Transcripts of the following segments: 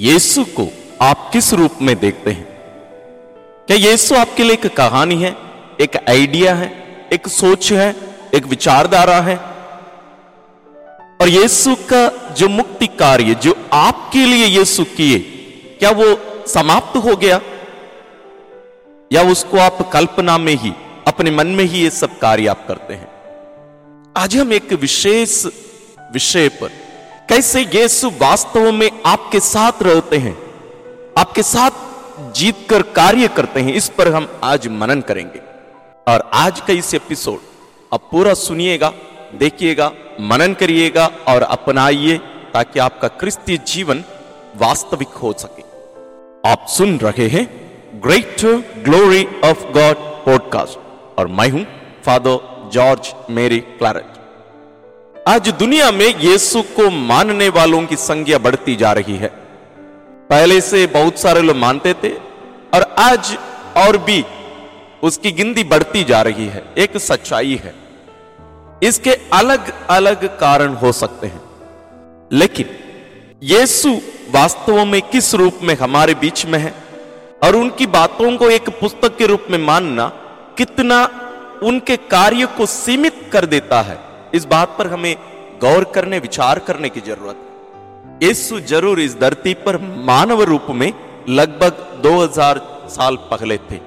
यीशु को आप किस रूप में देखते हैं? क्या यीशु आपके लिए एक कहानी है, एक आइडिया है, एक सोच है, एक विचारधारा है? और यीशु का जो मुक्ति कार्य, जो आपके लिए यीशु किए, क्या वो समाप्त हो गया? या उसको आप कल्पना में ही, अपने मन में ही ये सब कार्य आप करते हैं? आज हम एक विशेष विषय पर कैसे यीशु वास्तव में आपके साथ रहते हैं, आपके साथ जीत कर कार्य करते हैं, इस पर हम आज मनन करेंगे। और आज का इस एपिसोड, आप पूरा सुनिएगा, देखिएगा, मनन करिएगा और अपनाइए ताकि आपका क्रिस्तीय जीवन वास्तविक हो सके। आप सुन रहे हैं great glory of God podcast और मैं हूँ फादर जॉर्ज मेरी क्लैरेट आज दुनिया में यीशु को मानने वालों की संख्या बढ़ती जा रही है। पहले से बहुत सारे लोग मानते थे और आज और भी उसकी गिनती बढ़ती जा रही है। एक सच्चाई है। इसके अलग अलग कारण हो सकते हैं। लेकिन यीशु वास्तव में किस रूप में हमारे बीच में है और उनकी बातों को एक पुस्तक के रूप में मानना कितना उनके कार्य को सीमित कर देता है? इस बात पर हमें गौर करने, विचार करने की ज़रूरत है। यीशु ज़रूर इस धरती पर मानव रूप में लगभग 2000 साल पहले थे।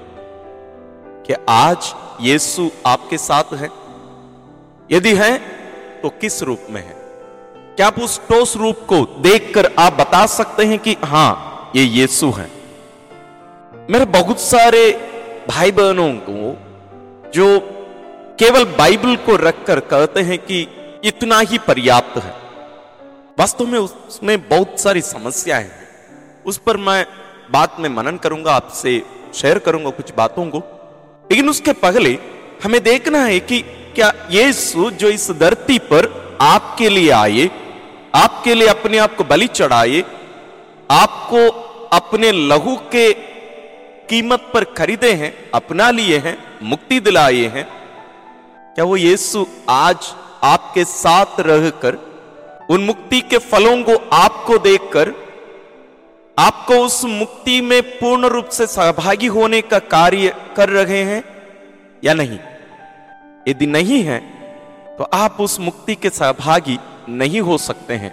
कि आज यीशु आपके साथ है? यदि है तो किस रूप में है? क्या आप उस ठोस रूप को देखकर आप बता सकते हैं कि हाँ, ये यीशु है? मेरे बहुत सारे भाई बहनों को, जो केवल बाइबल को रखकर कहते हैं कि इतना ही पर्याप्त है। वास्तव में उसमें बहुत सारी समस्याएँ हैं। उस पर मैं बात में मनन करूँगा, आपसे शेयर करूँगा कुछ बातों को। लेकिन उसके पहले हमें देखना है कि क्या यीशु जो इस धरती पर आपके लिए आए, आपके लिए अपने आप को बलि चढ़ाए, आपको अपने लहू के कीमत पर खरीदे हैं, अपना लिए हैं, मुक्ति दिलाए हैं क्या वो यीशु आज आपके साथ रहकर, उन मुक्ति के फलों को आपको देखकर, आपको उस मुक्ति में पूर्ण रूप से सहभागी होने का कार्य कर रहे हैं या नहीं? यदि नहीं है तो आप उस मुक्ति के सहभागी नहीं हो सकते हैं।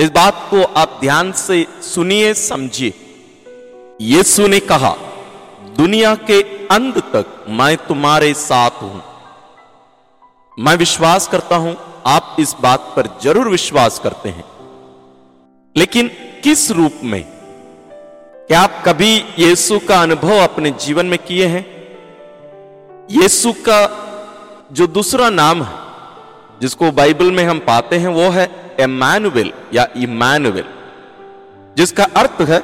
इस बात को आप ध्यान से सुनिए, समझिए। यीशु ने कहा, दुनिया के अंत तक मैं तुम्हारे साथ हूँ। मैं विश्वास करता हूँ, आप इस बात पर ज़रूर विश्वास करते हैं। लेकिन किस रूप में? क्या आप कभी यीशु का अनुभव अपने जीवन में किए हैं? यीशु का जो दूसरा नाम है, जिसको बाइबल में हम पाते हैं, वो है एमैनुअल या इमैनुअल जिसका अर्थ है,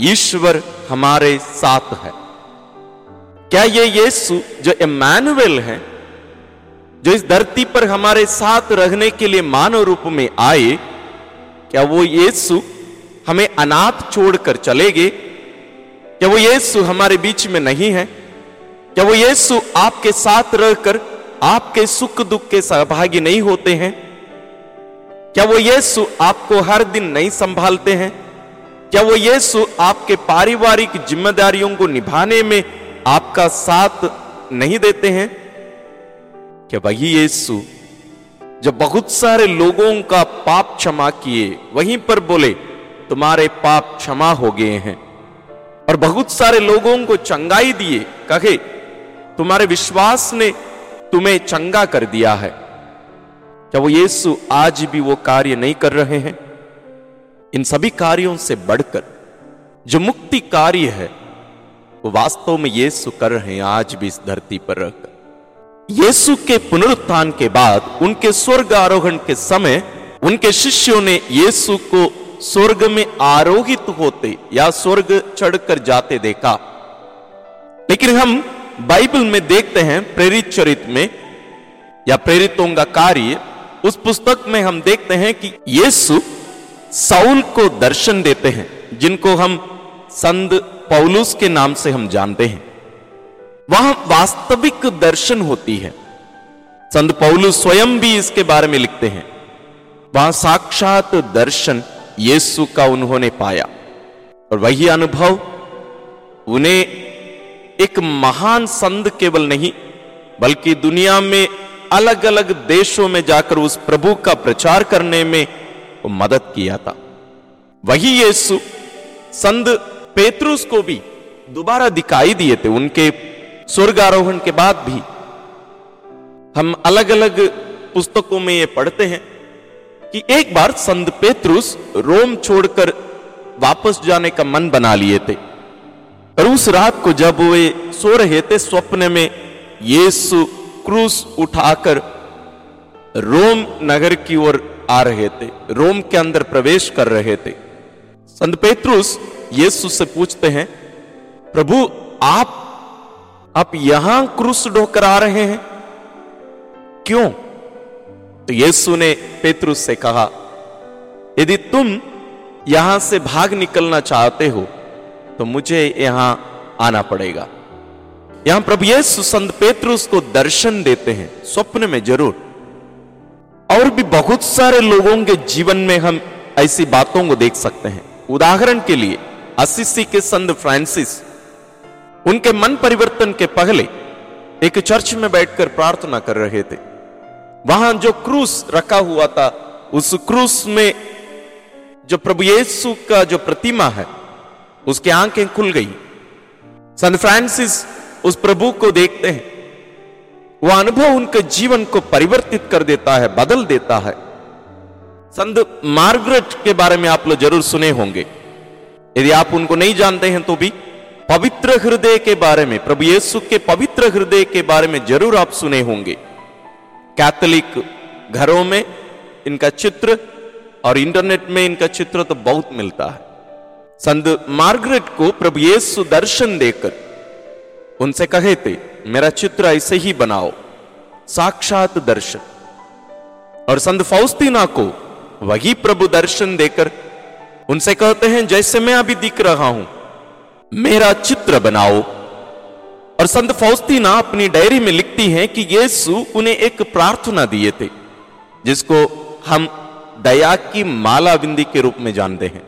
ईश्वर हमारे साथ है। क्या ये यीशु जो एमैनुअल है जो इस धरती पर हमारे साथ रहने के लिए मानव रूप में आए, क्या वो यीशु हमें अनाथ छोड़कर चले गए क्या वो यीशु हमारे बीच में नहीं है? क्या वो यीशु आपके साथ रहकर आपके सुख दुख के सहभागी नहीं होते हैं? क्या वो यीशु आपको हर दिन नहीं संभालते हैं? क्या वो यीशु आपके पारिवारिक जिम्मेदारियों को निभाने में आपका साथ नहीं देते हैं? कि वही यीशु, जब बहुत सारे लोगों का पाप क्षमा किए, वहीं पर बोले, तुम्हारे पाप क्षमा हो गए हैं। और बहुत सारे लोगों को चंगाई दिए, कहे, तुम्हारे विश्वास ने तुम्हें चंगा कर दिया है। क्या वो यीशु आज भी वो कार्य नहीं कर रहे हैं? इन सभी कार्यों से बढ़कर, जो मुक्ति कार्य है, वो वास्तव में यीशु कर रहे हैं आज भी इस धरती पर रहकर। यीशु के पुनरुत्थान के बाद, उनके स्वर्ग आरोहण के समय, उनके शिष्यों ने यीशु को स्वर्ग में आरोहित होते या स्वर्ग चढ़कर जाते देखा। लेकिन हम बाइबल में देखते हैं, प्रेरित चरित्र में, या प्रेरितों का कार्य, उस पुस्तक में हम देखते हैं कि यीशु साउल को दर्शन देते हैं, जिनको हम संत पौलुस के नाम से हम जानते हैं। वहाँ वास्तविक दर्शन होती है। संत पौलू स्वयं भी इसके बारे में लिखते हैं। वहाँ साक्षात दर्शन यीशु का उन्होंने पाया। और वही अनुभव उन्हें एक महान संत केवल नहीं, बल्कि दुनिया में अलग अलग देशों में जाकर उस प्रभु का प्रचार करने में वो मदद किया था। वही यीशु संत पेतरुस को भी दोबारा दिखाई दिए थे, उनके स्वर्गारोहण के बाद भी हम अलग अलग पुस्तकों में ये पढ़ते हैं कि एक बार संत पेतरुस रोम छोड़कर वापस जाने का मन बना लिए थे। और उस रात को जब वे सो रहे थे, स्वप्न में यीशु क्रूस उठाकर रोम नगर की ओर आ रहे थे, रोम के अंदर प्रवेश कर रहे थे। संत पेतरुस यीशु से पूछते हैं, प्रभु, आप आप यहाँ क्रूस ढोकर आ रहे हैं? क्यों? तो यीशु ने पेतरुस से कहा, यदि तुम यहाँ से भाग निकलना चाहते हो तो मुझे यहाँ आना पड़ेगा। यहाँ प्रभु यीशु संत पेतरुस को दर्शन देते हैं, स्वप्न में ज़रूर। और भी बहुत सारे लोगों के जीवन में हम ऐसी बातों को देख सकते हैं। उदाहरण के लिए, असिसी के संत फ्रांसिस उनके मन परिवर्तन के पहले एक चर्च में बैठकर प्रार्थना कर रहे थे। वहाँ जो क्रूस रखा हुआ था, उस क्रूस में जो प्रभु येसु का जो प्रतिमा है, उसकी आँखें खुल गई। सन फ्रांसिस उस प्रभु को देखते हैं। वह अनुभव उनके जीवन को परिवर्तित कर देता है, बदल देता है। संत मार्गरेट के बारे में आप लोग ज़रूर सुने होंगे। यदि आप उनको नहीं जानते हैं तो भी पवित्र हृदय के बारे में, प्रभु येसु के पवित्र हृदय के बारे में ज़रूर आप सुने होंगे। कैथोलिक घरों में इनका चित्र और इंटरनेट में इनका चित्र तो बहुत मिलता है। संत मार्गरेट को प्रभु येसु दर्शन देकर उनसे कहे थे, मेरा चित्र ऐसे ही बनाओ, साक्षात दर्शन। और संत फौस्तीना को वही प्रभु दर्शन देकर उनसे कहते हैं, जैसे मैं अभी दिख रहा हूँ मेरा चित्र बनाओ। और संत फौस्तीना अपनी डायरी में लिखती हैं कि यीशु उन्हें एक प्रार्थना दिए थे, जिसको हम दया की माला बिंदी के रूप में जानते हैं।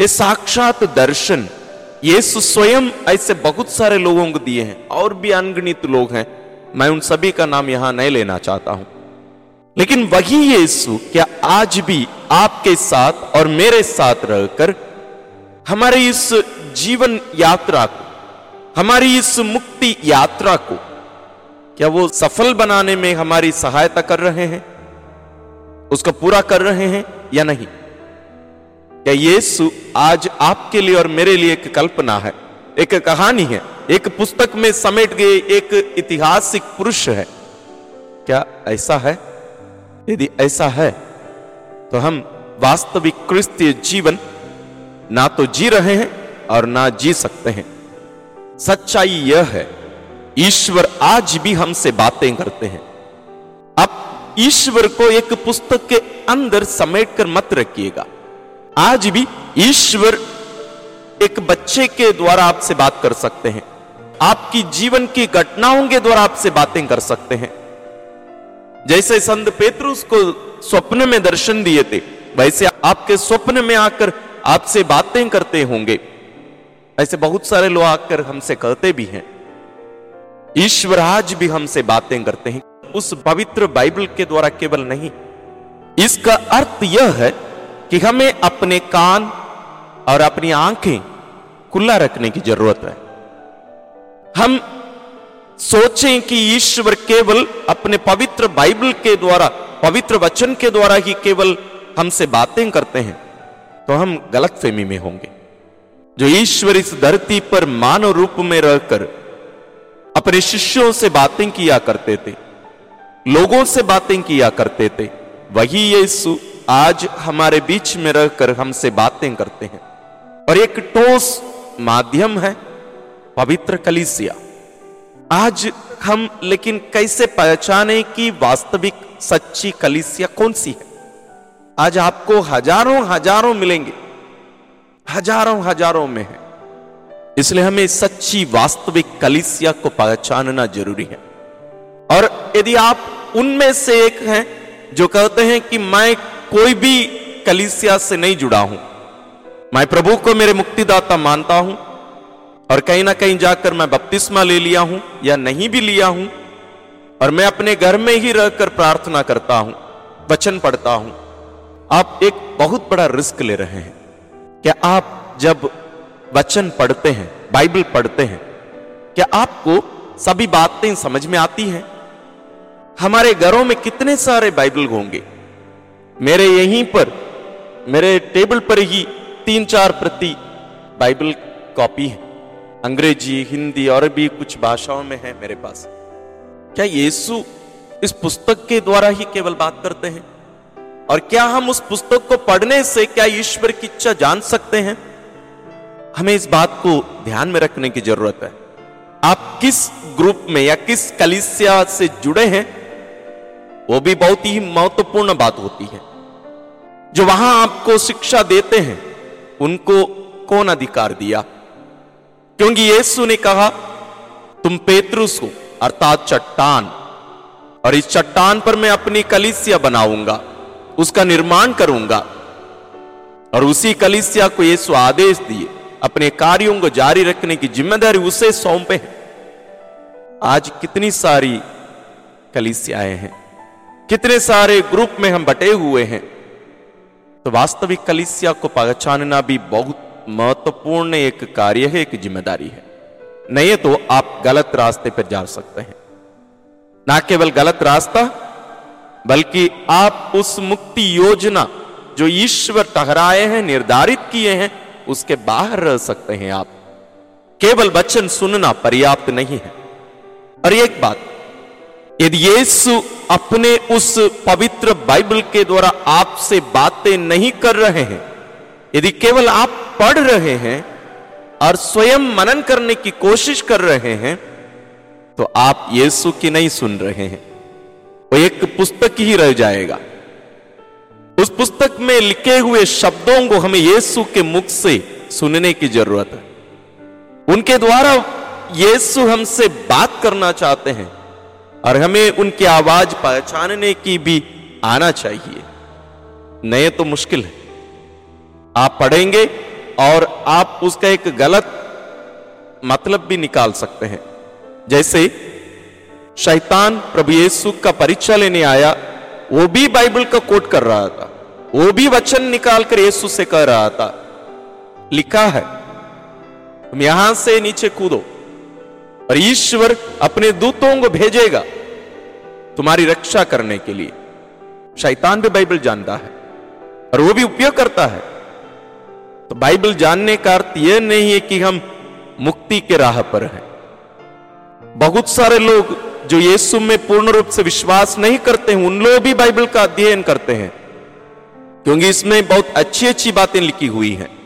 ये साक्षात दर्शन, यीशु स्वयं ऐसे बहुत सारे लोगों को दिए हैं, और भी अनगणित लोग हैं। मैं उन सभी का नाम यहाँ नहीं लेना चाहता हूँ। लेकिन वही यीशु क्या आज भी आपके साथ और मेरे साथ रहकर हमारे इस जीवन यात्रा को, हमारी इस मुक्ति यात्रा को, क्या वो सफल बनाने में हमारी सहायता कर रहे हैं? उसको पूरा कर रहे हैं या नहीं? क्या यीशु आज आपके लिए और मेरे लिए एक कल्पना है? एक कहानी है, एक पुस्तक में समेट गए एक ऐतिहासिक पुरुष है। क्या ऐसा है? यदि ऐसा है तो हम वास्तविक क्रिस्तीय जीवन ना तो जी रहे हैं और ना जी सकते हैं। सच्चाई यह है, ईश्वर आज भी हमसे बातें करते हैं। अब ईश्वर को एक पुस्तक के अंदर समेट कर मत रखिएगा। आज भी ईश्वर एक बच्चे के द्वारा आपसे बात कर सकते हैं। आपकी जीवन की घटनाओं के द्वारा आपसे बातें कर सकते हैं। जैसे संत पेतरुस को स्वप्न में दर्शन दिए थे, वैसे आपके स्वप्न में आकर आपसे बातें करते होंगे। ऐसे बहुत सारे लोग आकर हमसे कहते भी हैं। ईश्वर आज भी हमसे बातें करते हैं। उस पवित्र बाइबल के द्वारा केवल नहीं। इसका अर्थ यह है कि हमें अपने कान और अपनी आँखें खुला रखने की ज़रूरत है। हम सोचें कि ईश्वर केवल अपने पवित्र बाइबल के द्वारा, पवित्र वचन के द्वारा ही केवल हमसे बातें करते हैं। तो हम गलत फेमी में होंगे। जो ईश्वर इस धरती पर मानव रूप में रहकर अपने शिष्यों से बातें किया करते थे, लोगों से बातें किया करते थे, वही यीशु आज हमारे बीच में रहकर हमसे बातें करते हैं। और एक ठोस माध्यम है, पवित्र कलिसिया। आज हम लेकिन कैसे पहचाने कि वास्तविक सच्ची कलिसिया कौन सी है? आज आपको हज़ारों हज़ारों मिलेंगे। हज़ारों हज़ारों में है। इसलिए हमें सच्ची वास्तविक कलिसिया को पहचानना ज़रूरी है। और यदि आप उनमें से एक हैं जो कहते हैं कि मैं कोई भी कलिसिया से नहीं जुड़ा हूँ, मैं प्रभु को मेरे मुक्तिदाता मानता हूँ और कहीं ना कहीं जाकर मैं बपतिस्मा ले लिया हूँ या नहीं भी लिया हूँ, और मैं अपने घर में ही रहकर प्रार्थना करता हूँ, वचन पढ़ता हूँ आप एक बहुत बड़ा रिस्क ले रहे हैं। क्या आप जब वचन पढ़ते हैं, बाइबल पढ़ते हैं, क्या आपको सभी बातें समझ में आती हैं? हमारे घरों में कितने सारे बाइबल होंगे? मेरे यहीं पर, मेरे टेबल पर ही तीन चार प्रति बाइबल कॉपी है। अंग्रेज़ी, हिंदी, और भी कुछ भाषाओं में है मेरे पास। क्या यीशु इस पुस्तक के द्वारा ही केवल बात करते हैं? और क्या हम उस पुस्तक को पढ़ने से क्या ईश्वर की इच्छा जान सकते हैं? हमें इस बात को ध्यान में रखने की ज़रूरत है। आप किस ग्रुप में या किस कलिसिया से जुड़े हैं? वो भी बहुत ही महत्वपूर्ण बात होती है। जो वहाँ आपको शिक्षा देते हैं, उनको कौन अधिकार दिया? क्योंकि यीशु ने कहा, तुम पेतरुस हो, अर्थात चट्टान, और इस चट्टान पर मैं अपनी कलिसिया बनाऊँगा। उसका निर्माण करूँगा। और उसी कलिसिया को यीशु आदेश दिए, अपने कार्यों को जारी रखने की ज़िम्मेदारी उसे सौंपे आज कितनी सारी कलिसियाएँ हैं, कितने सारे ग्रुप में हम बटे हुए हैं। तो वास्तविक कलिसिया को पहचानना भी बहुत महत्वपूर्ण एक कार्य है, एक ज़िम्मेदारी है। नहीं तो आप गलत रास्ते पर जा सकते हैं। ना केवल गलत रास्ता बल्कि आप उस मुक्ति योजना जो ईश्वर ठहराए हैं, निर्धारित किए हैं, उसके बाहर रह सकते हैं आप। केवल वचन सुनना पर्याप्त नहीं है। और एक बात, यदि यीशु अपने उस पवित्र बाइबल के द्वारा आपसे बातें नहीं कर रहे हैं, यदि केवल आप पढ़ रहे हैं और स्वयं मनन करने की कोशिश कर रहे हैं तो आप यीशु की नहीं सुन रहे हैं। वो एक पुस्तक ही रह जाएगा। उस पुस्तक में लिखे हुए शब्दों को हमें यीशु के मुख से सुनने की ज़रूरत है। उनके द्वारा यीशु हमसे बात करना चाहते हैं और हमें उनकी आवाज़ पहचानने की भी आना चाहिए। नए तो मुश्किल है। आप पढ़ेंगे और आप उसका एक गलत मतलब भी निकाल सकते हैं। जैसे शैतान प्रभु यीशु का परिचय लेने आया, वो भी बाइबल का कोट कर रहा था, वो भी वचन निकाल कर यीशु से कह रहा था। लिखा है, तुम यहाँ से नीचे कूदो और ईश्वर अपने दूतों को भेजेगा तुम्हारी रक्षा करने के लिए। शैतान भी बाइबल जानता है और वो भी उपयोग करता है। तो बाइबल जानने का अर्थ यह नहीं है कि हम मुक्ति के राह पर हैं। बहुत सारे लोग जो यीशु में पूर्ण रूप से विश्वास नहीं करते हैं, उन लोग भी बाइबल का अध्ययन करते हैं। क्योंकि इसमें बहुत अच्छी अच्छी बातें लिखी हुई हैं।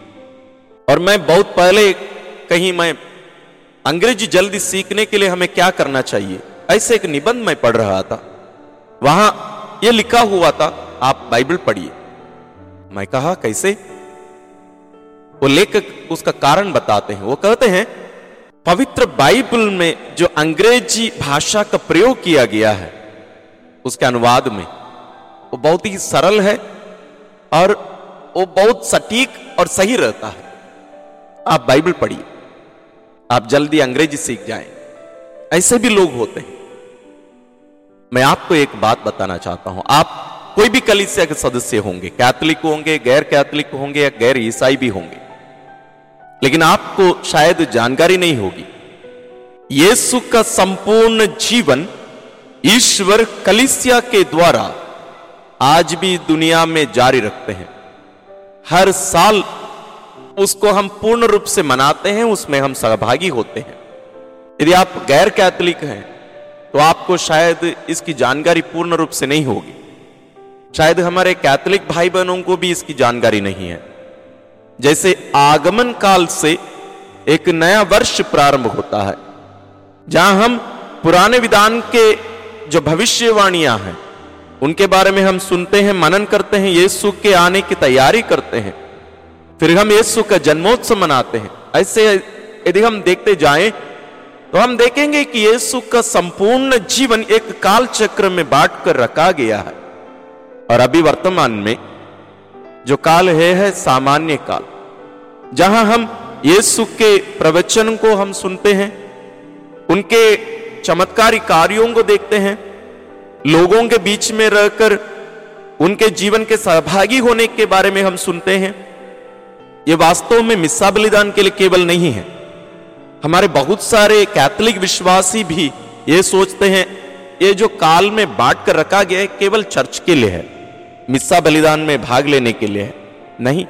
और मैं बहुत पहले कहीं मैं अंग्रेज़ी जल्दी सीखने के लिए हमें क्या करना चाहिए? ऐसे एक निबंध मैं पढ़ रहा था। वहाँ यह लिखा हुआ था, आप बाइबल पढ़िए। मैं कहा, कैसे? वो लेखक उसका कारण बताते हैं। वो कहते हैं पवित्र बाइबल में जो अंग्रेज़ी भाषा का प्रयोग किया गया है, उसके अनुवाद में, वो बहुत ही सरल है और वो बहुत सटीक और सही रहता है। आप बाइबल पढ़िए। आप जल्दी अंग्रेज़ी सीख जाएँ। ऐसे भी लोग होते हैं। मैं आपको एक बात बताना चाहता हूँ। आप कोई भी कलिसिया के सदस्य होंगे, कैथलिक होंगे गैर कैथलिक होंगे या गैर ईसाई भी होंगे लेकिन आपको शायद जानकारी नहीं होगी। यीशु का संपूर्ण जीवन ईश्वर कलिसिया के द्वारा आज भी दुनिया में जारी रखते हैं। हर साल उसको हम पूर्ण रूप से मनाते हैं, उसमें हम सहभागी होते हैं। यदि आप गैर कैथलिक हैं तो आपको शायद इसकी जानकारी पूर्ण रूप से नहीं होगी। शायद हमारे कैथलिक भाई बहनों को भी इसकी जानकारी नहीं है। जैसे आगमन काल से एक नया वर्ष प्रारंभ होता है, जहाँ हम पुराने विधान के जो भविष्यवाणियाँ हैं, उनके बारे में हम सुनते हैं, मनन करते हैं, यीशु के आने की तैयारी करते हैं। फिर हम यीशु का जन्मोत्सव मनाते हैं। ऐसे यदि हम देखते जाएँ तो हम देखेंगे कि यीशु का संपूर्ण जीवन एक काल चक्र में बांट कर रखा गया है। और अभी वर्तमान में जो काल है है सामान्य काल। जहाँ हम यीशु के प्रवचन को हम सुनते हैं, उनके चमत्कारी कार्यों को देखते हैं, लोगों के बीच में रहकर उनके जीवन के सहभागी होने के बारे में हम सुनते हैं, ये वास्तव में मिस्सा बलिदान के लिए केवल नहीं है। हमारे बहुत सारे कैथोलिक विश्वासी भी ये सोचते हैं, ये जो काल में बांट कर रखा गया है, केवल चर्च के लिए है। मिस्सा बलिदान में भाग लेने के लिए नहीं।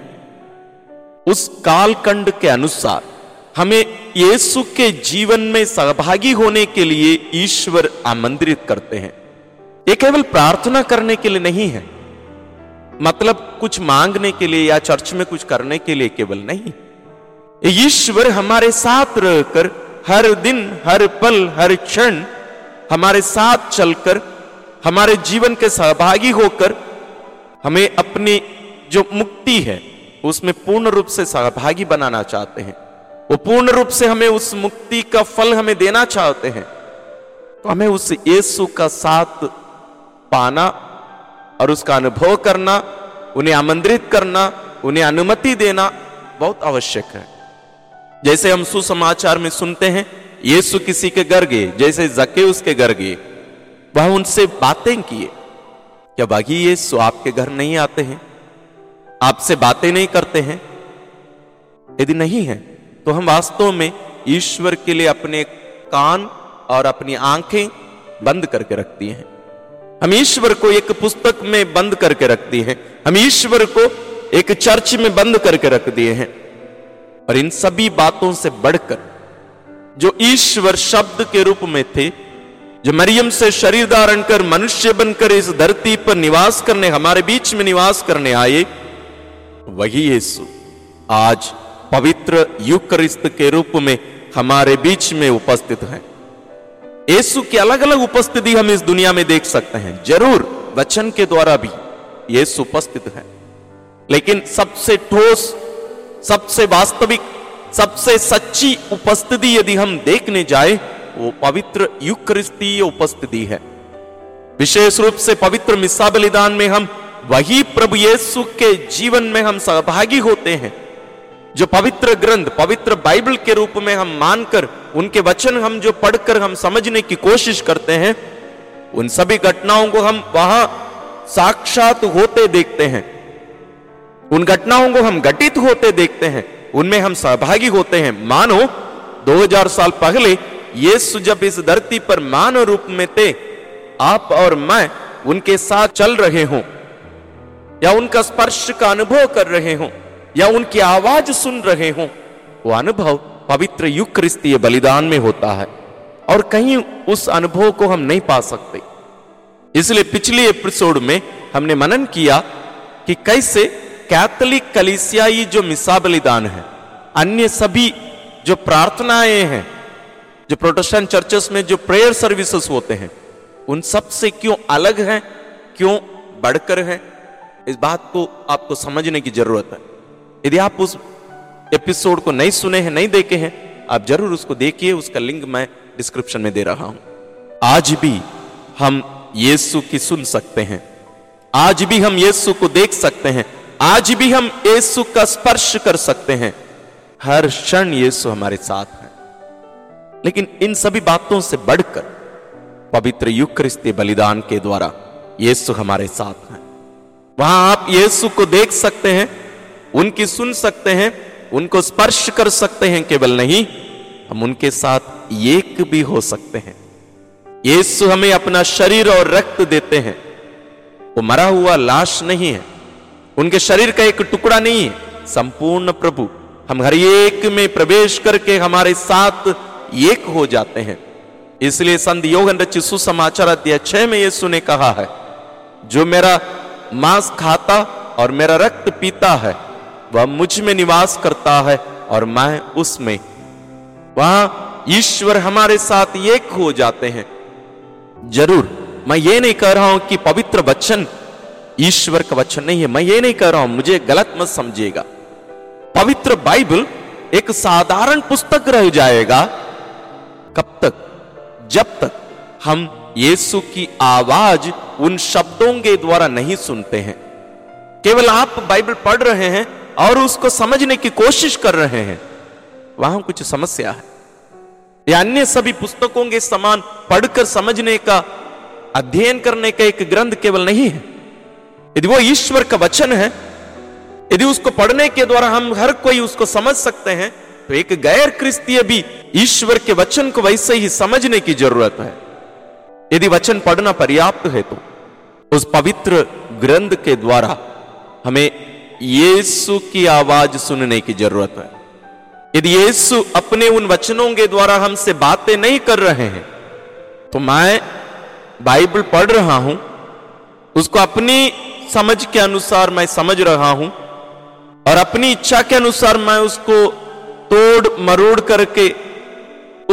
उस कालखंड के अनुसार हमें यीशु के जीवन में सहभागी होने के लिए ईश्वर आमंत्रित करते हैं। ये केवल प्रार्थना करने के लिए नहीं है। मतलब कुछ मांगने के लिए या चर्च में कुछ करने के लिए केवल नहीं। ईश्वर हमारे साथ रहकर हर दिन, हर पल, हर क्षण हमारे साथ चलकर, हमारे जीवन के सहभागी होकर हमें अपनी जो मुक्ति है, उसमें पूर्ण रूप से सहभागी बनाना चाहते हैं। वो पूर्ण रूप से हमें उस मुक्ति का फल हमें देना चाहते हैं। तो हमें उस यीशु का साथ पाना और उसका अनुभव करना, उन्हें आमंत्रित करना, उन्हें अनुमति देना बहुत आवश्यक है। जैसे हम सुसमाचार में सुनते हैं, यीशु किसी के घर गए जैसे जके उसके घर गए वह उनसे बातें किए। क्या बागी यीशु आपके घर नहीं आते हैं? आपसे बातें नहीं करते हैं? यदि नहीं है तो हम वास्तव में ईश्वर के लिए अपने कान और अपनी आँखें बंद करके रखती हैं। हम ईश्वर को एक पुस्तक में बंद करके रखती हैं। हम ईश्वर को एक चर्च में बंद करके रख दिए हैं। और इन सभी बातों से बढ़कर, जो ईश्वर शब्द के रूप में थे जो मरियम से शरीर धारण कर मनुष्य बनकर इस धरती पर निवास करने, हमारे बीच में निवास करने आए, वही यीशु आज पवित्र युक्रिस्त के रूप में हमारे बीच में उपस्थित हैं। यीशु की अलग अलग उपस्थिति हम इस दुनिया में देख सकते हैं। ज़रूर, वचन के द्वारा भी यीशु उपस्थित है। लेकिन सबसे ठोस, सबसे वास्तविक, सबसे सच्ची उपस्थिति यदि हम देखने जाए वो पवित्र युक्रिस्तीय उपस्थिति है। विशेष रूप से पवित्र मिस्सा बलिदान में हम वही प्रभु यीशु के जीवन में हम सहभागी होते हैं, जो पवित्र ग्रंथ, पवित्र बाइबल के रूप में हम मानकर, उनके वचन हम जो पढ़कर हम समझने की कोशिश करते हैं, उन सभी घटनाओं को हम वहाँ साक्षात होते देखते हैं। उन घटनाओं को हम घटित होते देखते हैं, उनमें हम सहभागी होते हैं। मानो 2000 साल पहले यीशु जब इस धरती पर मानव रूप में थे, आप और मैं उनके साथ चल रहे हों, या उनका स्पर्श का अनुभव कर रहे हों, या उनकी आवाज़ सुन रहे हो, वो अनुभव पवित्र युग क्रिस्तीय बलिदान में होता है, और कहीं उस अनुभव को हम नहीं पा सकते। इसलिए पिछले एपिसोड में हमने मनन किया कि कैसे कैथोलिक कलिसियाई जो मिसा बलिदान है, अन्य सभी जो प्रार्थनाएँ हैं जो प्रोटेस्टेंट चर्चेस में जो प्रेयर सर्विसेज़ होते हैं, उन सबसे क्यों अलग है, क्यों बढ़कर है, इस बात को आपको समझने की ज़रूरत है। यदि आप उस एपिसोड को नहीं सुने हैं, नहीं देखे हैं, आप ज़रूर उसको देखिए, उसका लिंक मैं डिस्क्रिप्शन में दे रहा हूँ। आज भी हम यीशु की सुन सकते हैं। आज भी हम यीशु को देख सकते हैं। आज भी हम यीशु का स्पर्श कर सकते हैं। हर क्षण यीशु हमारे साथ है। लेकिन इन सभी बातों से बढ़कर पवित्र युग क्रिस्ती बलिदान के द्वारा यीशु हमारे साथ है। वहाँ आप यीशु को देख सकते हैं, उनकी सुन सकते हैं, उनको स्पर्श कर सकते हैं, केवल नहीं, हम उनके साथ एक भी हो सकते हैं। यीशु हमें अपना शरीर और रक्त देते हैं। वो मरा हुआ लाश नहीं है, उनके शरीर का एक टुकड़ा नहीं है। संपूर्ण प्रभु, हम हर एक में प्रवेश करके हमारे साथ एक हो जाते हैं। इसलिए संत योगन रचित अध्याय छह में यीशु ने कहा है, जो मेरा मांस खाता और मेरा रक्त पीता है, वह मुझमें निवास करता है और मैं उसमें वहाँ ईश्वर हमारे साथ एक हो जाते हैं। ज़रूर, मैं ये नहीं कह रहा हूँ कि पवित्र वचन, ईश्वर का वचन नहीं है। मैं ये नहीं कह रहा हूँ, मुझे गलत मत समझिएगा। पवित्र बाइबल एक साधारण पुस्तक रह जाएगा कब तक? जब तक हम यीशु की आवाज़ उन शब्दों के द्वारा नहीं सुनते हैं। केवल आप बाइबल पढ़ रहे हैं और उसको समझने की कोशिश कर रहे हैं। वहाँ कुछ समस्या है। या अन्य सभी पुस्तकों के समान पढ़कर समझने का, अध्ययन करने का एक ग्रंथ केवल नहीं है। यदि वो ईश्वर का वचन है, यदि उसको पढ़ने के द्वारा हम हर कोई उसको समझ सकते हैं तो एक गैर क्रिस्तीय भी ईश्वर के वचन को वैसे ही समझने की ज़रूरत है। यदि वचन पढ़ना पर्याप्त है तो उस पवित्र ग्रंथ के द्वारा हमें यीशु की आवाज़ सुनने की ज़रूरत है। यदि यीशु अपने उन वचनों के द्वारा हमसे बातें नहीं कर रहे हैं तो मैं बाइबल पढ़ रहा हूँ, उसको अपनी समझ के अनुसार मैं समझ रहा हूँ, और अपनी इच्छा के अनुसार मैं उसको तोड़ मरोड़ करके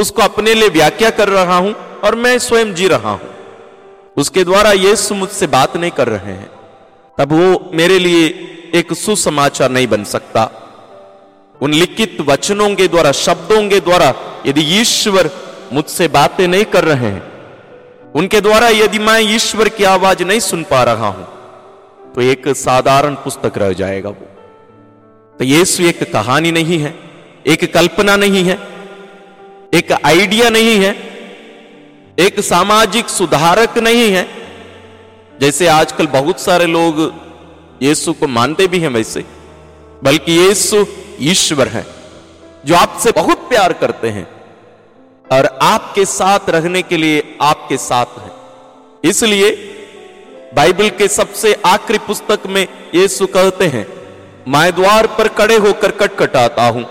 उसको अपने लिए व्याख्या कर रहा हूँ और मैं स्वयं जी रहा हूँ। उसके द्वारा यीशु मुझसे बात नहीं कर रहे हैं। तब वो मेरे लिए एक सुसमाचार नहीं बन सकता। उन लिखित वचनों के द्वारा, शब्दों के द्वारा यदि ईश्वर मुझसे बातें नहीं कर रहे हैं, उनके द्वारा यदि मैं ईश्वर की आवाज़ नहीं सुन पा रहा हूँ तो एक साधारण पुस्तक रह जाएगा वो। तो यीशु एक कहानी नहीं है। एक कल्पना नहीं है, एक आइडिया नहीं है, एक सामाजिक सुधारक नहीं है। जैसे आजकल बहुत सारे लोग यीशु को मानते भी हैं वैसे, बल्कि यीशु ईश्वर है, जो आपसे बहुत प्यार करते हैं और आपके साथ रहने के लिए आपके साथ है। इसलिए बाइबल के सबसे आखिरी पुस्तक में यीशु कहते हैं, मैं द्वार पर खड़े होकर कटकटाता हूँ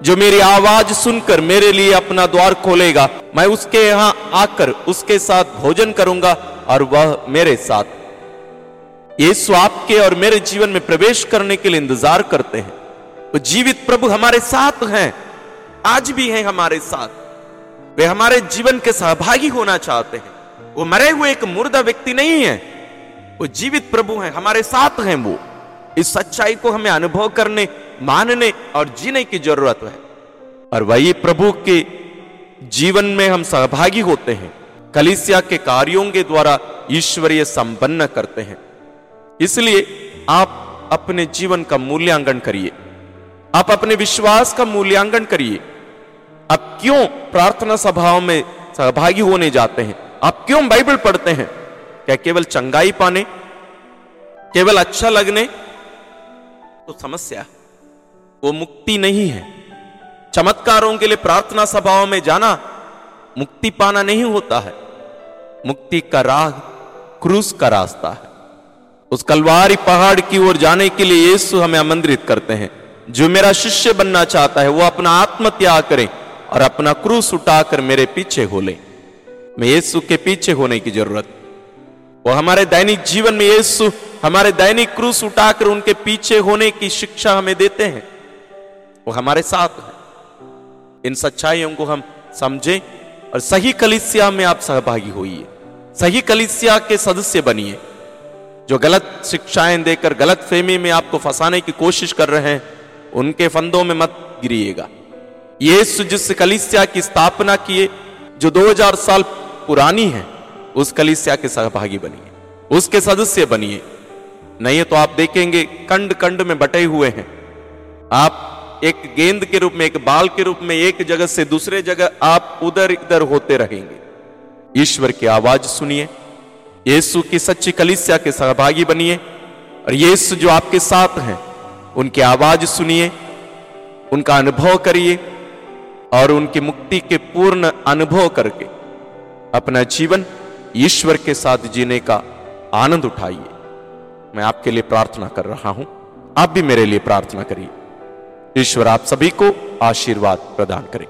जो मेरी आवाज़ सुनकर मेरे लिए अपना द्वार खोलेगा, मैं उसके यहाँ आकर उसके साथ भोजन करूँगा और वह मेरे साथ। यीशु आपके और मेरे जीवन में प्रवेश करने के लिए इंतज़ार करते हैं। वो जीवित प्रभु हमारे साथ हैं, आज भी हैं हमारे साथ। वे हमारे जीवन के सहभागी होना चाहते हैं। वो मरे हुए एक मुर्दा व्यक्ति नहीं है, वो जीवित प्रभु हैं, हमारे साथ हैं वो। इस सच्चाई को हमें अनुभव करने मानने और जीने की ज़रूरत है। और वही प्रभु के जीवन में हम सहभागी होते हैं। कलिसिया के कार्यों के द्वारा ईश्वरीय संपन्न करते हैं। इसलिए आप अपने जीवन का मूल्यांकन करिए। आप अपने विश्वास का मूल्यांकन करिए। आप क्यों प्रार्थना सभाओं में सहभागी होने जाते हैं? आप क्यों बाइबल पढ़ते हैं? क्या केवल चंगाई पाने? केवल अच्छा लगने? तो समस्या वो मुक्ति नहीं है। चमत्कारों के लिए प्रार्थना सभाओं में जाना मुक्ति पाना नहीं होता है। मुक्ति का राग क्रूस का रास्ता है। उस कलवारी पहाड़ की ओर जाने के लिए यीशु हमें आमंत्रित करते हैं। जो मेरा शिष्य बनना चाहता है, वो अपना आत्मत्याग करे और अपना क्रूस उठाकर मेरे पीछे हो ले। मैं यीशु के पीछे होने की ज़रूरत। वो हमारे दैनिक जीवन में यीशु हमारे दैनिक क्रूस उठाकर उनके पीछे होने की शिक्षा हमें देते हैं। वो हमारे साथ है। इन सच्चाइयों को हम समझें और सही कलिसिया में आप सहभागी होइए। सही कलिसिया के सदस्य बनिए। जो गलत शिक्षाएँ देकर, गलत फेमी में आपको फंसाने की कोशिश कर रहे हैं, उनके फंदों में मत गिरिएगा। यीशु जिस कलिसिया की स्थापना किए, जो 2000 साल पुरानी है, उस कलिसिया के सहभागी बनिए। उसके सदस्य बनिए। नहीं तो आप देखेंगे कंड कंड में बटे हुए हैं। आप एक गेंद के रूप में, एक बाल के रूप में, एक जगह से दूसरे जगह आप उधर इधर होते रहेंगे। ईश्वर की आवाज़ सुनिए, यीशु की सच्ची कलिसिया के सहभागी बनिए, और यीशु जो आपके साथ हैं, उनकी आवाज़ सुनिए, उनका अनुभव करिए, और उनकी मुक्ति के पूर्ण अनुभव करके अपना जीवन ईश्वर के साथ जीने का आनंद उठाइए। मैं आपके लिए प्रार्थना कर रहा हूँ, आप भी मेरे लिए प्रार्थना करिए। ईश्वर आप सभी को आशीर्वाद प्रदान करें।